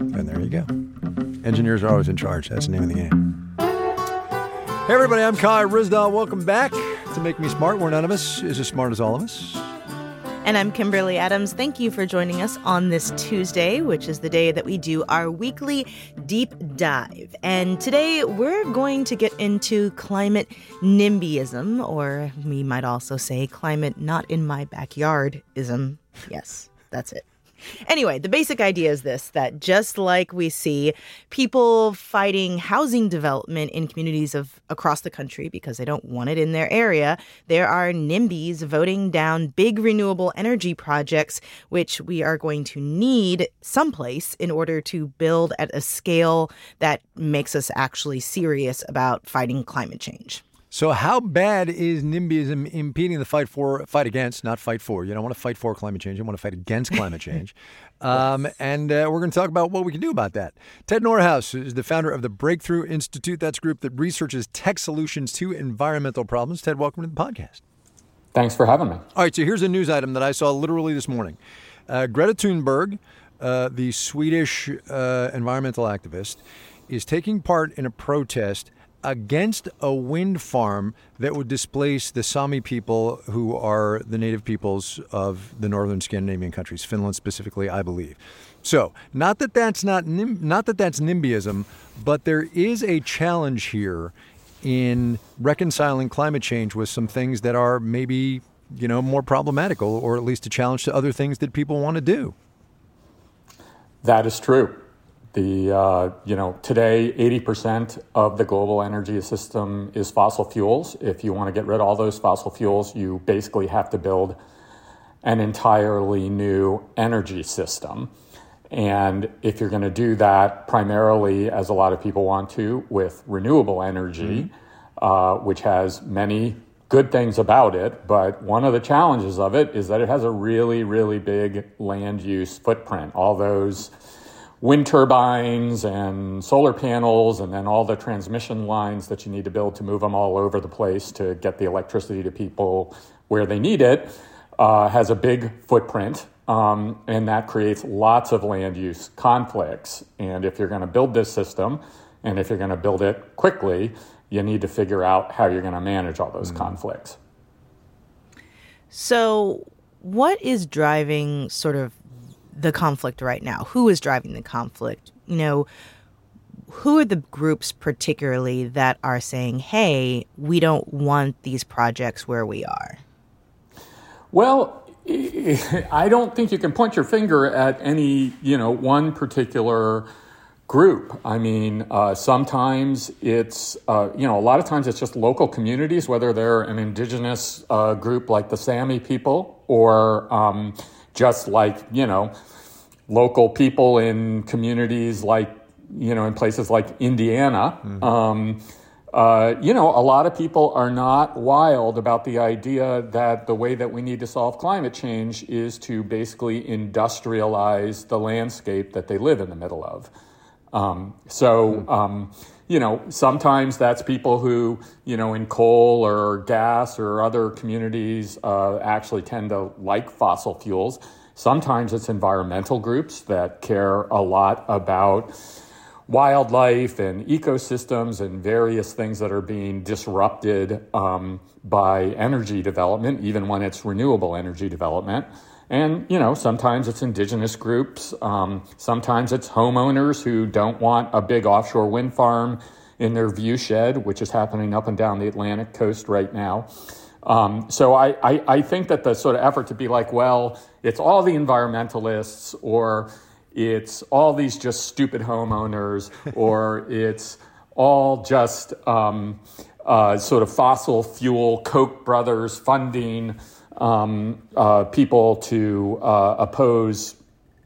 And there you go. Engineers are always in charge. That's the name of the game. Hey, everybody, I'm Kai Ryssdal. Welcome back to Make Me Smart, where none of us is as smart as all of us. And I'm Kimberly Adams. Thank you for joining us on this Tuesday, which is the day that we do our weekly deep dive. And today we're going to get into climate NIMBYism, or we might also say climate not in my backyardism. Yes, that's it. Anyway, the basic idea is this that just like we see people fighting housing development in communities of across the country because they don't want it in their area, there are NIMBYs voting down big renewable energy projects which we are going to need someplace in order to build at a scale that makes us actually serious about fighting climate change. So, how bad is NIMBYism impeding the fight for, fight against, not fight for? You don't want to fight for climate change. You want to fight against climate change. Um, yes. And uh, we're going to talk about what we can do about that. Ted Nordhaus is the founder of the Breakthrough Institute. That's a group that researches tech solutions to environmental problems. Ted, welcome to the podcast. Thanks for having me. All right, so here's a news item that I saw literally this morning. Uh, Greta Thunberg, uh, the Swedish uh, environmental activist, is taking part in a protest against a wind farm that would displace the Sami people, who are the native peoples of the northern Scandinavian countries, Finland specifically, I believe. So, not that that's not not that that's NIMBYism, but there is a challenge here in reconciling climate change with some things that are maybe you know more problematical, or at least a challenge to other things that people want to do. That is true. The uh, you know today, eighty percent of the global energy system is fossil fuels. If you want to get rid of all those fossil fuels, you basically have to build an entirely new energy system. And if you're going to do that primarily, as a lot of people want to, with renewable energy, mm-hmm. uh, which has many good things about it, but one of the challenges of it is that it has a really, really big land use footprint. All those wind turbines and solar panels and then all the transmission lines that you need to build to move them all over the place to get the electricity to people where they need it uh, has a big footprint um, and that creates lots of land use conflicts and if you're going to build this system and if you're going to build it quickly you need to figure out how you're going to manage all those mm-hmm. conflicts so what is driving sort of the conflict right now? Who is driving the conflict? You know, who are the groups particularly that are saying, hey, we don't want these projects where we are? Well, I don't think you can point your finger at any, you know, one particular group. I mean, uh, sometimes it's, uh, you know, a lot of times it's just local communities, whether they're an indigenous uh, group like the Sami people or, um, just like, you know, local people in communities like, you know, in places like Indiana. Mm-hmm. Um, uh, you know, a lot of people are not wild about the idea that the way that we need to solve climate change is to basically industrialize the landscape that they live in the middle of. Um, so, mm-hmm. um, you know, sometimes that's people who, you know, in coal or gas or other communities uh, actually tend to like fossil fuels. Sometimes it's environmental groups that care a lot about wildlife and ecosystems and various things that are being disrupted um, by energy development, even when it's renewable energy development. And, you know, sometimes it's indigenous groups. Um, sometimes it's homeowners who don't want a big offshore wind farm in their view shed, which is happening up and down the Atlantic coast right now. Um, so I, I, I, think that the sort of effort to be like, well, it's all the environmentalists or it's all these just stupid homeowners or it's all just um, uh, sort of fossil fuel Koch brothers funding um, uh, people to uh, oppose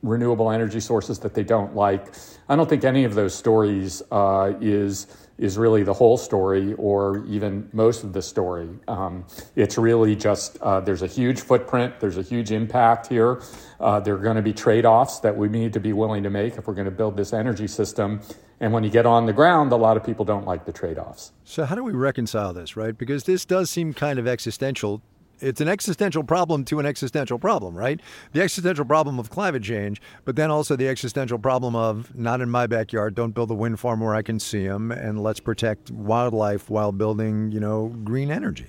renewable energy sources that they don't like. I don't think any of those stories uh, is is really the whole story or even most of the story. Um, it's really just uh, there's a huge footprint, there's a huge impact here. Uh, there are going to be trade offs that we need to be willing to make if we're going to build this energy system. And when you get on the ground, a lot of people don't like the trade offs. So, how do we reconcile this, right? Because this does seem kind of existential it's an existential problem to an existential problem, right? The existential problem of climate change, but then also the existential problem of not in my backyard, don't build a wind farm where I can see them, and let's protect wildlife while building, you know, green energy.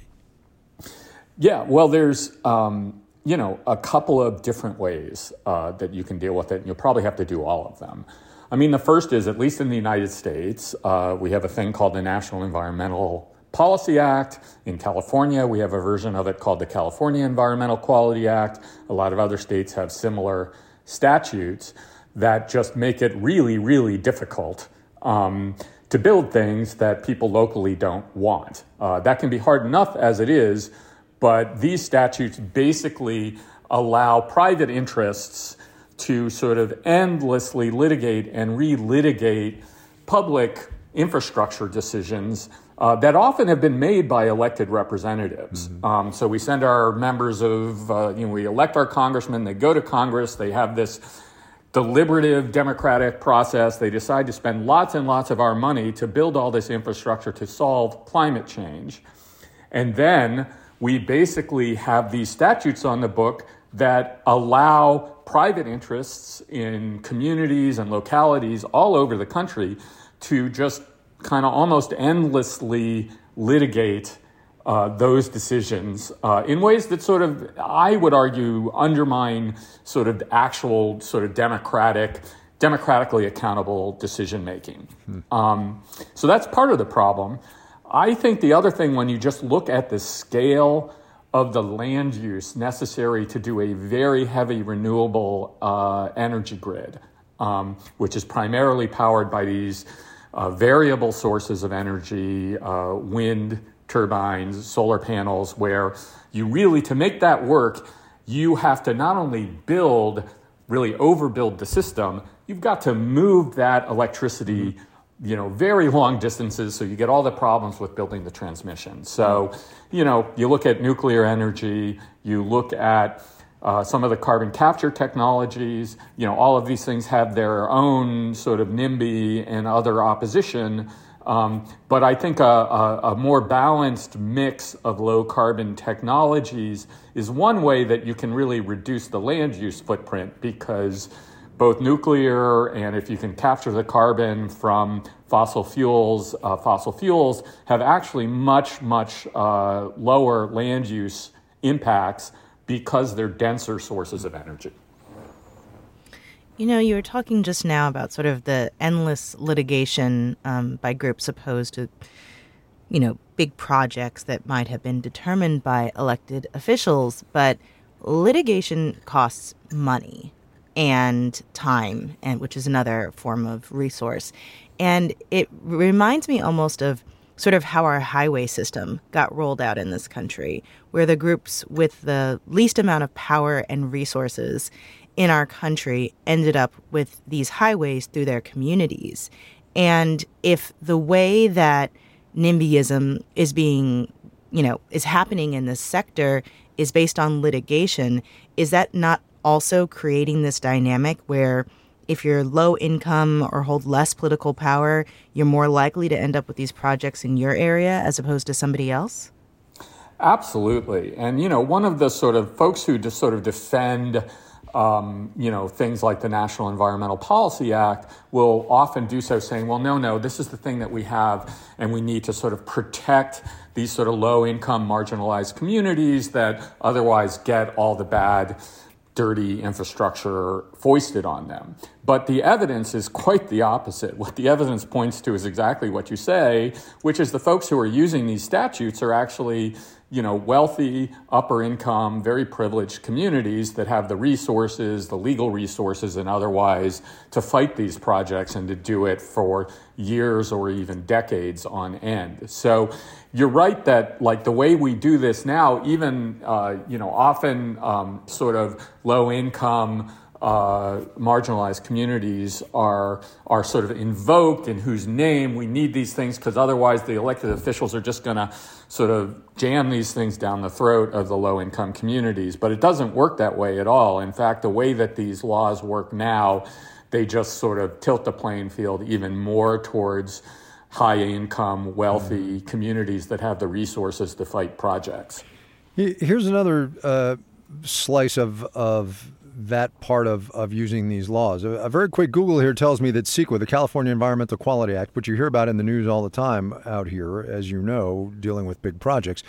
Yeah, well, there's um, you know a couple of different ways uh, that you can deal with it, and you'll probably have to do all of them. I mean, the first is at least in the United States, uh, we have a thing called the National Environmental Policy Act. In California, we have a version of it called the California Environmental Quality Act. A lot of other states have similar statutes that just make it really, really difficult um, to build things that people locally don't want. Uh, that can be hard enough as it is but these statutes basically allow private interests to sort of endlessly litigate and relitigate public infrastructure decisions uh, that often have been made by elected representatives. Mm-hmm. Um, so we send our members of, uh, you know, we elect our congressmen, they go to Congress, they have this deliberative democratic process. They decide to spend lots and lots of our money to build all this infrastructure to solve climate change. And then we basically have these statutes on the book that allow private interests in communities and localities all over the country to just kind of almost endlessly litigate uh, those decisions uh, in ways that sort of, I would argue, undermine sort of actual sort of democratic, democratically accountable decision making. Hmm. Um, so that's part of the problem. I think the other thing, when you just look at the scale of the land use necessary to do a very heavy renewable uh, energy grid, um, which is primarily powered by these uh, variable sources of energy, uh, wind turbines, solar panels, where you really, to make that work, you have to not only build, really overbuild the system, you've got to move that electricity you know, very long distances, so you get all the problems with building the transmission. So, you know, you look at nuclear energy, you look at uh, some of the carbon capture technologies, you know, all of these things have their own sort of NIMBY and other opposition. Um, but I think a, a, a, more balanced mix of low carbon technologies is one way that you can really reduce the land use footprint because both nuclear and if you can capture the carbon from fossil fuels, uh, fossil fuels have actually much, much uh, lower land use impacts because they're denser sources of energy. You know, you were talking just now about sort of the endless litigation um, by groups opposed to, you know, big projects that might have been determined by elected officials, but litigation costs money and time, and which is another form of resource. And it reminds me almost of sort of how our highway system got rolled out in this country, where the groups with the least amount of power and resources in our country ended up with these highways through their communities. And if the way that NIMBYism is being, you know, is happening in this sector is based on litigation, is that not also creating this dynamic where if you're low income or hold less political power, you're more likely to end up with these projects in your area as opposed to somebody else? Absolutely. And, you know, one of the sort of folks who just sort of defend, um, you know, things like the National Environmental Policy Act will often do so saying, well, no, no, this is the thing that we have, and we need to sort of protect these sort of low income marginalized communities that otherwise get all the bad dirty infrastructure foisted on them. But the evidence is quite the opposite. What the evidence points to is exactly what you say, which is the folks who are using these statutes are actually you know, wealthy, upper income, very privileged communities that have the resources, the legal resources, and otherwise to fight these projects and to do it for years or even decades on end. So you're right that like the way we do this now, even uh, you know, often um, sort of low income uh, marginalized communities are are sort of invoked in whose name we need these things because otherwise the elected officials are just going to sort of jam these things down the throat of the low income communities. But it doesn't work that way at all. In fact the way that these laws work now they just sort of tilt the playing field even more towards high income wealthy mm-hmm. communities that have the resources to fight projects Here's another uh, slice of of that part of, of using these laws. A, a, very quick Google here tells me that CEQA, the California Environmental Quality Act, which you hear about in the news all the time out here, as you know, dealing with big projects,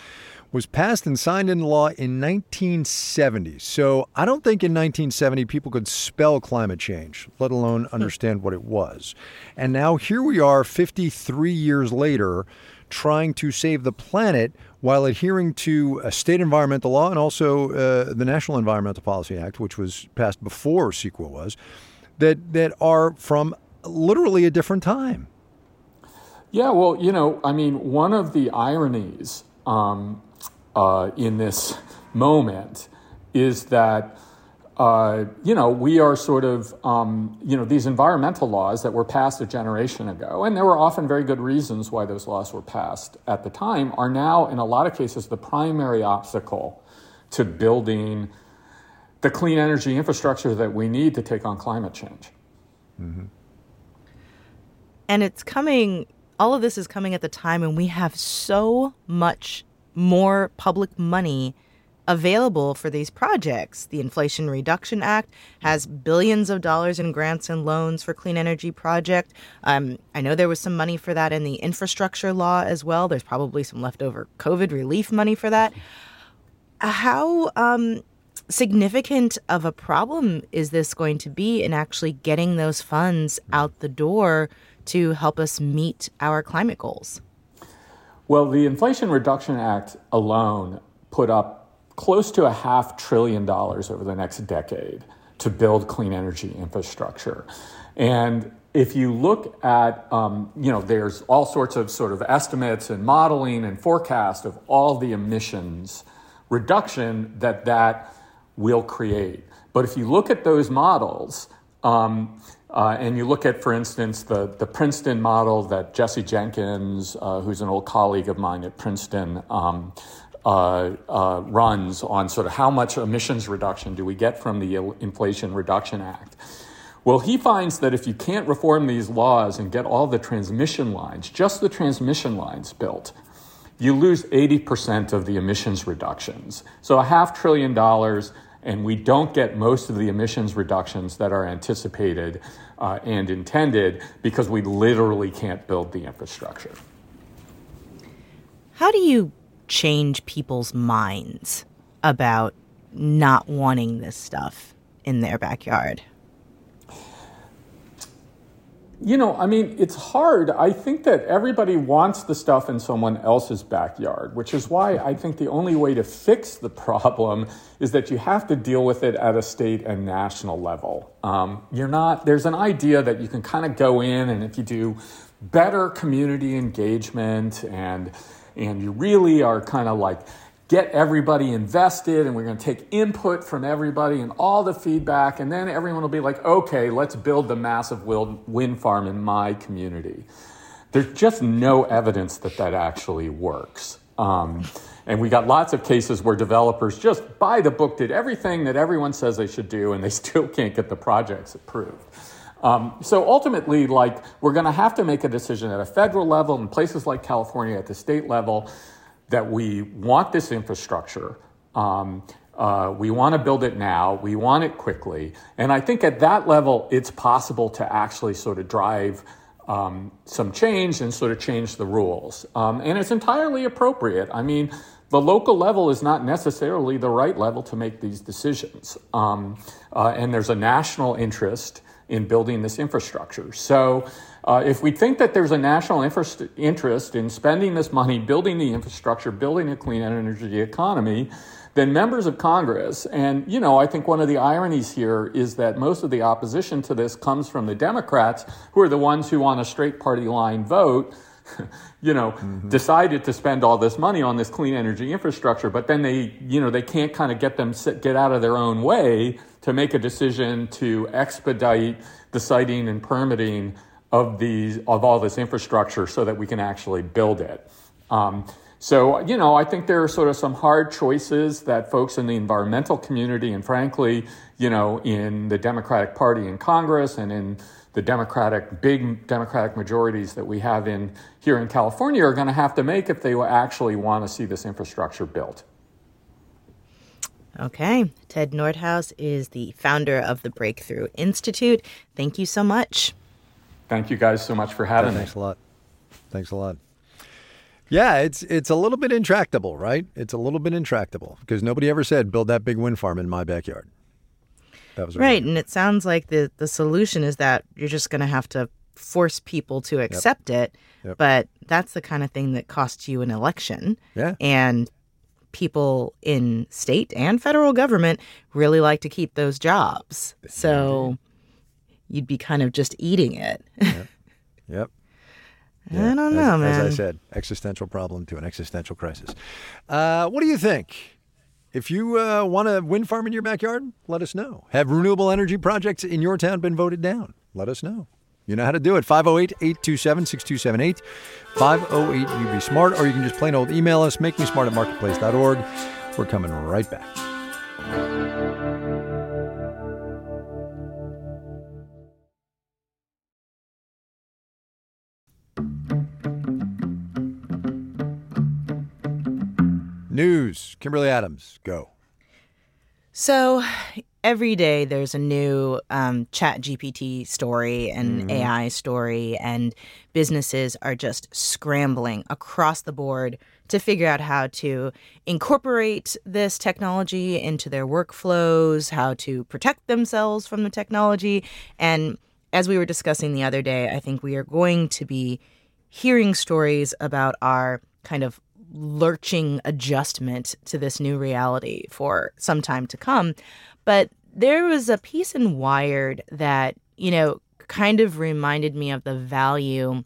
was passed and signed into law in 1970. So I don't think in 1970 people could spell climate change, let alone understand what it was. And now here we are 53 years later trying to save the planet while adhering to a state environmental law and also uh, the National Environmental Policy Act, which was passed before CEQA was, that, that are from literally a different time. Yeah, well, you know, I mean, one of the ironies um, uh, in this moment is that uh, you know, we are sort of, um, you know, these environmental laws that were passed a generation ago, and there were often very good reasons why those laws were passed at the time, are now, in a lot of cases, the primary obstacle to building the clean energy infrastructure that we need to take on climate change. Mm-hmm. And it's coming, all of this is coming at the time when we have so much more public money available for these projects. The Inflation Reduction Act has billions of dollars in grants and loans for clean energy project. Um, I know there was some money for that in the infrastructure law as well. There's probably some leftover COVID relief money for that. How um, significant of a problem is this going to be in actually getting those funds out the door to help us meet our climate goals? Well, the Inflation Reduction Act alone put up close to a half trillion dollars over the next decade to build clean energy infrastructure. And if you look at, um, you know, there's all sorts of sort of estimates and modeling and forecast of all the emissions reduction that that will create. But if you look at those models, um, uh, and you look at, for instance, the, the Princeton model that Jesse Jenkins, uh, who's an old colleague of mine at Princeton, um, uh, uh, runs on sort of how much emissions reduction do we get from the Inflation Reduction Act. Well, he finds that if you can't reform these laws and get all the transmission lines, just the transmission lines built, you lose 80% of the emissions reductions. So a half trillion dollars, and we don't get most of the emissions reductions that are anticipated uh, and intended because we literally can't build the infrastructure. How do you change people's minds about not wanting this stuff in their backyard? You know, I mean, it's hard. I think that everybody wants the stuff in someone else's backyard, which is why I think the only way to fix the problem is that you have to deal with it at a state and national level. Um, you're not, there's an idea that you can kind of go in and if you do better community engagement and and you really are kind of like get everybody invested and we're going to take input from everybody and all the feedback and then everyone will be like okay let's build the massive wind farm in my community. There's just no evidence that that actually works. Um, and we got lots of cases where developers just by the book did everything that everyone says they should do and they still can't get the projects approved. Um, so ultimately, like we're going to have to make a decision at a federal level in places like California at the state level that we want this infrastructure. Um, uh, we want to build it now. We want it quickly. And I think at that level, it's possible to actually sort of drive um, some change and sort of change the rules. Um, and it's entirely appropriate. I mean, the local level is not necessarily the right level to make these decisions. Um, uh, and there's a national interest in building this infrastructure. So, uh, if we think that there's a national interest in spending this money, building the infrastructure, building a clean energy economy, then members of Congress, and you know, I think one of the ironies here is that most of the opposition to this comes from the Democrats, who are the ones who, on a straight party line vote, you know, mm-hmm. decided to spend all this money on this clean energy infrastructure, but then they, you know, they can't kind of get them get out of their own way to make a decision to expedite the siting and permitting of these of all this infrastructure so that we can actually build it. Um, so, you know, I think there are sort of some hard choices that folks in the environmental community and frankly, you know, in the Democratic Party in Congress and in the Democratic, big Democratic majorities that we have in here in California are going to have to make if they actually want to see this infrastructure built. Okay. Ted Nordhaus is the founder of the Breakthrough Institute. Thank you so much. Thank you guys so much for having yeah, me. Thanks a lot. Thanks a lot. Yeah, it's it's a little bit intractable, right? It's a little bit intractable because nobody ever said build that big wind farm in my backyard. That was right, and it sounds like the the solution is that you're just going to have to force people to accept yep. it. Yep. But that's the kind of thing that costs you an election. Yeah. And people in state and federal government really like to keep those jobs. So you'd be kind of just eating it. yep. yep. Yeah. I don't know, as, man. As I said, existential problem to an existential crisis. Uh, what do you think? If you uh, want a wind farm in your backyard, let us know. Have renewable energy projects in your town been voted down? Let us know. You know how to do it. 508 827 6278. 508 you be smart, or you can just plain old email us, make me smart at marketplace.org. We're coming right back. News. Kimberly Adams, go. So, every day there's a new um, chat gpt story and mm-hmm. ai story and businesses are just scrambling across the board to figure out how to incorporate this technology into their workflows how to protect themselves from the technology and as we were discussing the other day i think we are going to be hearing stories about our kind of lurching adjustment to this new reality for some time to come. But there was a piece in Wired that, you know, kind of reminded me of the value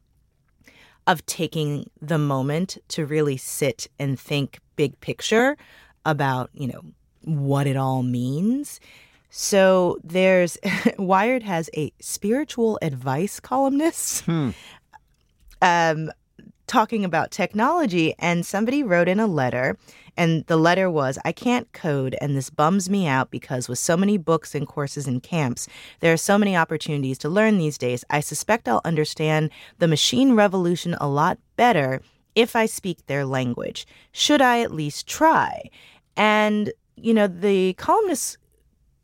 of taking the moment to really sit and think big picture about, you know, what it all means. So there's Wired has a spiritual advice columnist. Hmm. Um, talking about technology, and somebody wrote in a letter, and the letter was I can't code, and this bums me out because with so many books and courses and camps, there are so many opportunities to learn these days. I suspect I'll understand the machine revolution a lot better if I speak their language. Should I at least try? And, you know, the columnist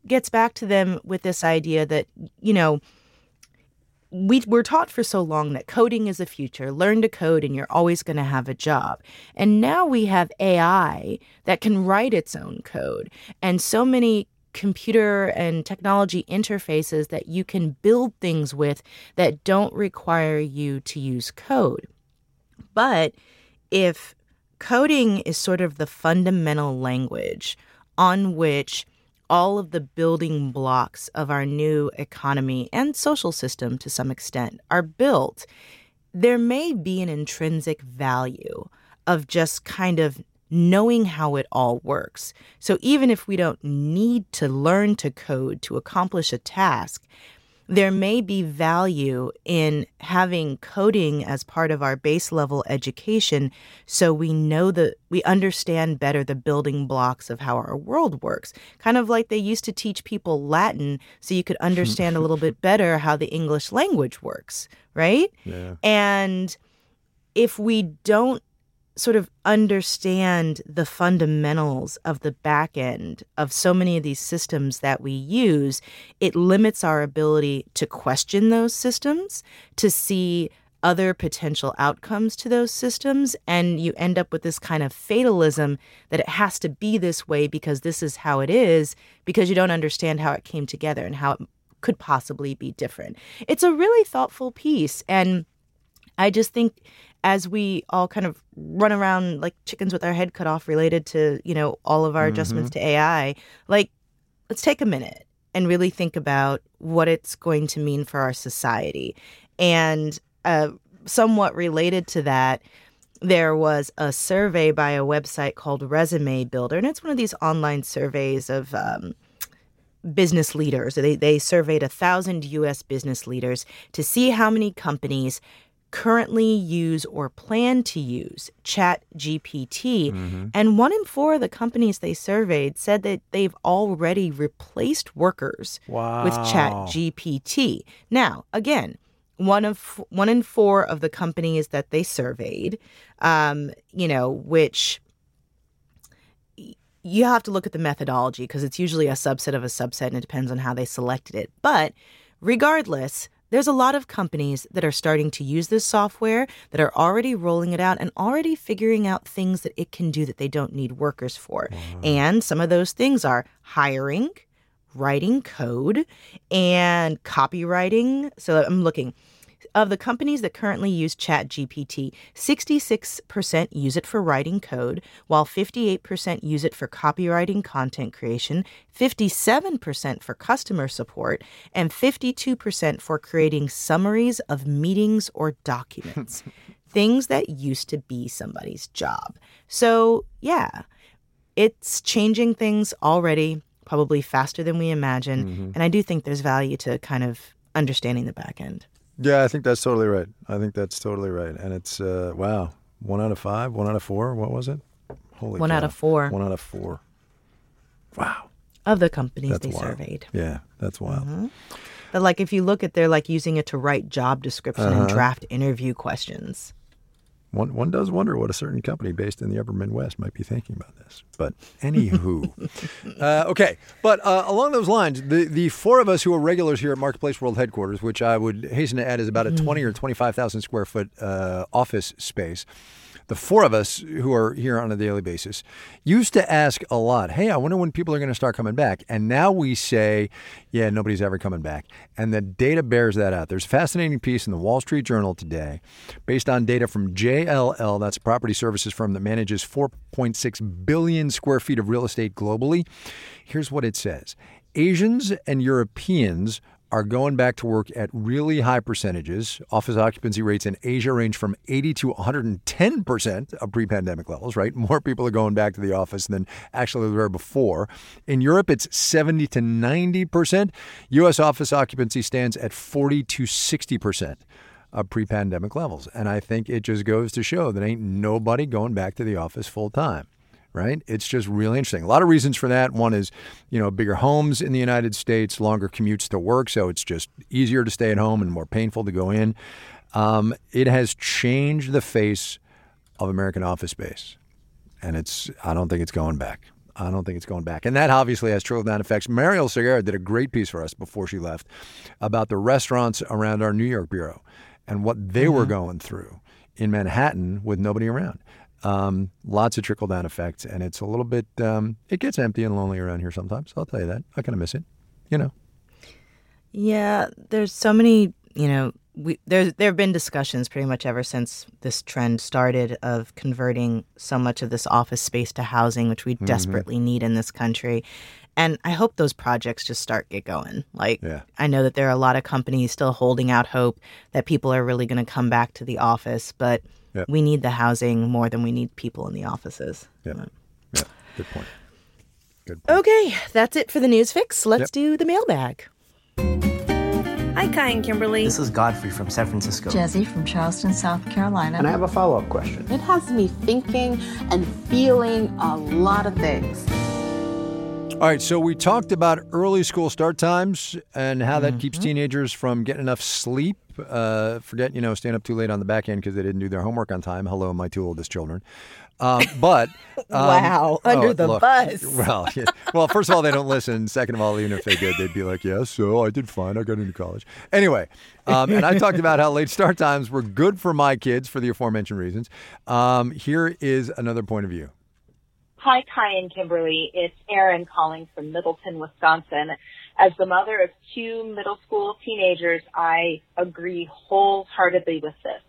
gets back to them with this idea that, you know, we were taught for so long that coding is the future. Learn to code and you're always going to have a job. And now we have AI that can write its own code. And so many computer and technology interfaces that you can build things with that don't require you to use code. But if coding is sort of the fundamental language on which all of the building blocks of our new economy and social system to some extent are built, there may be an intrinsic value of just kind of knowing how it all works. So even if we don't need to learn to code to accomplish a task, there may be value in having coding as part of our base level education so we know that we understand better the building blocks of how our world works. Kind of like they used to teach people Latin so you could understand a little bit better how the English language works, right? Yeah. And if we don't sort of understand the fundamentals of the back end of so many of these systems that we use, it limits our ability to question those systems, to see other potential outcomes to those systems. And you end up with this kind of fatalism that it has to be this way because this is how it is, because you don't understand how it came together and how it could possibly be different. It's a really thoughtful piece. And I just think as we all kind of run around like chickens with our head cut off related to, you know, all of our mm-hmm. adjustments to AI, like let's take a minute and really think about what it's going to mean for our society. And uh, somewhat related to that, there was a survey by a website called Resume Builder, and it's one of these online surveys of um, business leaders. They, they surveyed a thousand U.S. business leaders to see how many companies currently use or plan to use Chat GPT. Mm-hmm. And one in four of the companies they surveyed said that they've already replaced workers wow. with Chat GPT. Now, again, one of one in four of the companies that they surveyed, um, you know, which you have to look at the methodology because it's usually a subset of a subset and it depends on how they selected it. But regardless, there's a lot of companies that are starting to use this software that are already rolling it out and already figuring out things that it can do that they don't need workers for. And some of those things are hiring, writing code, and copywriting. So I'm looking. Of the companies that currently use ChatGPT, 66% use it for writing code, while 58% use it for copywriting content creation, 57% for customer support, and 52% for creating summaries of meetings or documents. Things that used to be somebody's job. So, yeah, it's changing things already, probably faster than we imagine. Mm-hmm. And I do think there's value to kind of understanding the back end. Yeah, I think that's totally right. I think that's totally right. And it's uh, wow, one out of five, one out of four. What was it? Holy One out of four. One out of four. Wow, Of the companies that's they wild. surveyed. Yeah, that's wild. But like if you look at they're like using it to write job description Uh-huh. and draft interview questions. One one does wonder what a certain company based in the Upper Midwest might be thinking about this. But anywho, uh, okay. But uh, along those lines, the the four of us who are regulars here at Marketplace World headquarters, which I would hasten to add is about a twenty or twenty five thousand square foot uh, office space. The four of us who are here on a daily basis used to ask a lot, hey, I wonder when people are going to start coming back. And now we say, yeah, nobody's ever coming back. And the data bears that out. There's a fascinating piece in the Wall Street Journal today based on data from JLL, that's a property services firm that manages 4.6 billion square feet of real estate globally. Here's what it says Asians and Europeans are going back to work at really high percentages. Office occupancy rates in Asia range from 80 to 110% of pre pandemic levels, right? More people are going back to the office than actually were before. In Europe, it's 70 to 90%. U.S. office occupancy stands at 40 to 60% of pre pandemic levels. And I think it just goes to show that ain't nobody going back to the office full time right? It's just really interesting. A lot of reasons for that. One is, you know, bigger homes in the United States, longer commutes to work, so it's just easier to stay at home and more painful to go in. Um, it has changed the face of American office space, and it's. I don't think it's going back. I don't think it's going back. And that obviously has trickle down effects. Marielle Segarra did a great piece for us before she left about the restaurants around our New York bureau and what they were going through in Manhattan with nobody around. Um, lots of trickle down effects, and it's a little bit. Um, it gets empty and lonely around here sometimes. I'll tell you that. I kind of miss it. You know. Yeah, there's so many, you know, we there there have been discussions pretty much ever since this trend started of converting so much of this office space to housing, which we Mm-hmm. desperately need in this country. And I hope those projects just start get going. Like Yeah. I know that there are a lot of companies still holding out hope that people are really going to come back to the office, but Yep. we need the housing more than we need people in the offices. Yeah. Mm. Yeah. Good point. Good. Point. Okay, that's it for the news fix. Let's Yep. do the mailbag. Hi, Kai and Kimberly. This is Godfrey from San Francisco. Jesse from Charleston, South Carolina. And I have a follow up question. It has me thinking and feeling a lot of things. All right, so we talked about early school start times and how that keeps teenagers from getting enough sleep. Uh, forget, you know, staying up too late on the back end because they didn't do their homework on time. Hello, my two oldest children. Um, but um, Wow, under oh, the look, bus. Well, yeah. well, first of all, they don't listen. Second of all, even if they did, they'd be like, "Yeah, so I did fine. I got into college." Anyway, um, and I talked about how late start times were good for my kids for the aforementioned reasons. Um, here is another point of view. Hi, Kai and Kimberly. It's Erin calling from Middleton, Wisconsin. As the mother of two middle school teenagers, I agree wholeheartedly with this.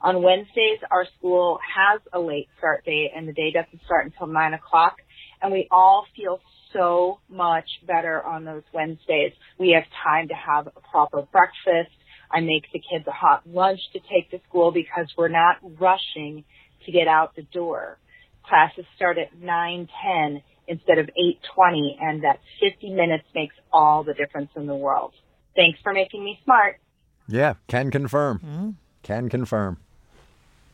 On Wednesdays, our school has a late start date and the day doesn't start until nine o'clock and we all feel so much better on those Wednesdays. We have time to have a proper breakfast. I make the kids a hot lunch to take to school because we're not rushing to get out the door classes start at 9:10 instead of 8:20 and that 50 minutes makes all the difference in the world. Thanks for making me smart. Yeah, can confirm. Mm-hmm. Can confirm.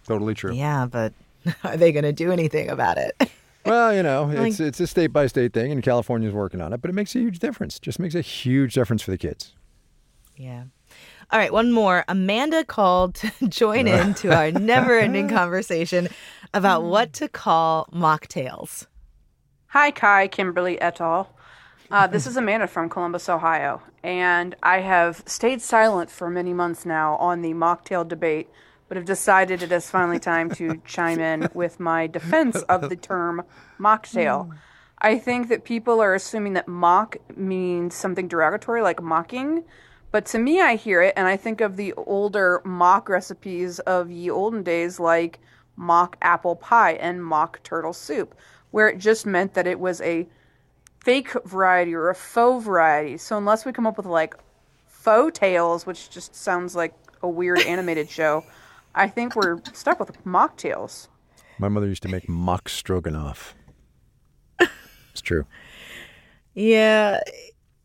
Totally true. Yeah, but are they going to do anything about it? Well, you know, it's it's a state by state thing, and California's working on it, but it makes a huge difference. Just makes a huge difference for the kids. yeah. All right, one more. Amanda called to join in to our never ending conversation about what to call mocktails. Hi, Kai, Kimberly et al. Uh, this is Amanda from Columbus, Ohio, and I have stayed silent for many months now on the mocktail debate, but have decided it is finally time to chime in with my defense of the term mocktail. I think that people are assuming that mock means something derogatory, like mocking. But to me, I hear it and I think of the older mock recipes of ye olden days, like mock apple pie and mock turtle soup, where it just meant that it was a fake variety or a faux variety. So unless we come up with like faux tales, which just sounds like a weird animated show, I think we're stuck with mock mocktails. My mother used to make mock stroganoff. It's true. Yeah.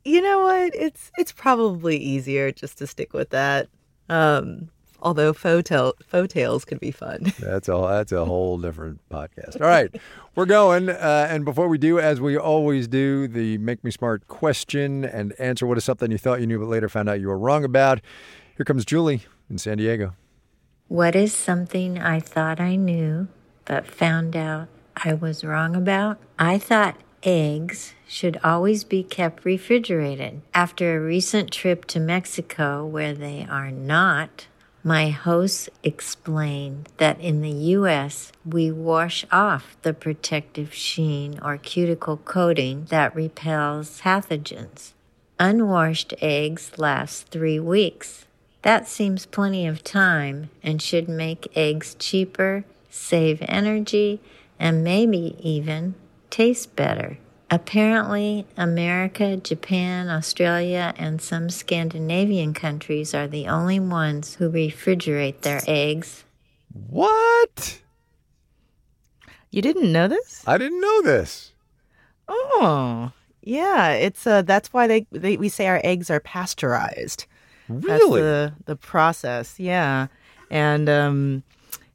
You know what? It's it's probably easier just to stick with that. Um, although faux, faux tales could be fun. That's a that's a whole different podcast. All right, we're going, uh, and before we do, as we always do, the make me smart question and answer. What is something you thought you knew but later found out you were wrong about? Here comes Julie in San Diego. What is something I thought I knew but found out I was wrong about? I thought eggs should always be kept refrigerated. After a recent trip to Mexico where they are not, my hosts explained that in the US, we wash off the protective sheen or cuticle coating that repels pathogens. Unwashed eggs last three weeks. That seems plenty of time and should make eggs cheaper, save energy, and maybe even taste better. Apparently, America, Japan, Australia, and some Scandinavian countries are the only ones who refrigerate their eggs. What? You didn't know this? I didn't know this. Oh, yeah. It's uh, that's why they, they we say our eggs are pasteurized. Really? That's the the process. Yeah. And um,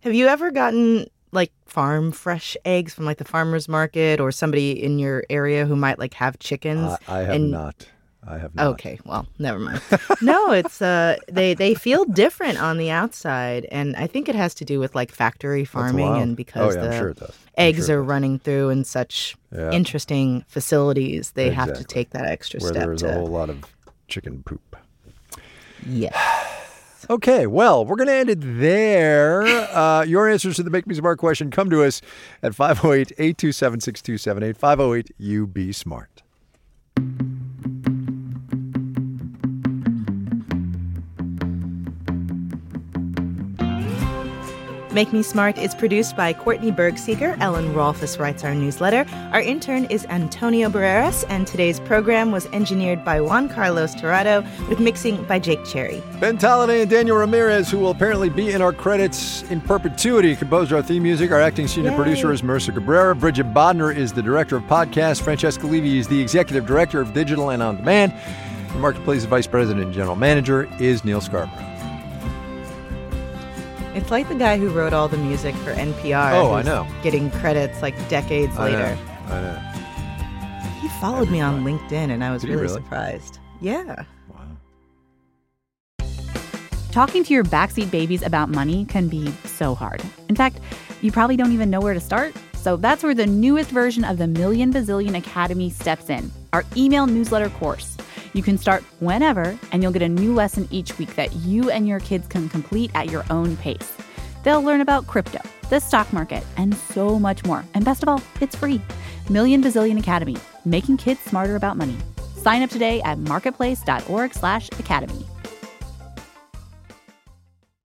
have you ever gotten like farm fresh eggs from like the farmers market or somebody in your area who might like have chickens? Uh, I have and- not. I have not. Okay, well, never mind. no, it's uh they they feel different on the outside and I think it has to do with like factory farming and because Oh, yeah, the sure eggs sure are running through in such Yeah. interesting facilities, they have to take that extra Where step there is to a whole lot of chicken poop. Yeah. Okay, well, we're going to end it there. Uh, your answers to the Make Me Smart question come to us at 508 827 6278. 508 You Be Smart. Make Me Smart is produced by Courtney Bergsieker. Ellen Rolfes writes our newsletter. Our intern is Antonio Barreras, and today's program was engineered by Juan Carlos Torrado with mixing by Jake Cherry. Ben Tolliday and Daniel Ramirez, who will apparently be in our credits in perpetuity, composed our theme music. Our acting senior Yay. producer is Marissa Cabrera. Bridget Bodnar is the director of podcasts. Francesca Levy is the executive director of digital and on demand. The Marketplace vice president and general manager is Neal Scarbrough. It's like the guy who wrote all the music for NPR. Oh, I know. Getting credits like decades I later. know. I know. He followed me on LinkedIn, and I was really, really? surprised. Yeah. Wow. Talking to your backseat babies about money can be so hard. In fact, you probably don't even know where to start. So that's where the newest version of the Million Bazillion Academy steps in our email newsletter course. You can start whenever, and you'll get a new lesson each week that you and your kids can complete at your own pace. They'll learn about crypto, the stock market, and so much more. And best of all, it's free. Million Bazillion Academy, making kids smarter about money. Sign up today at marketplace.org/academy.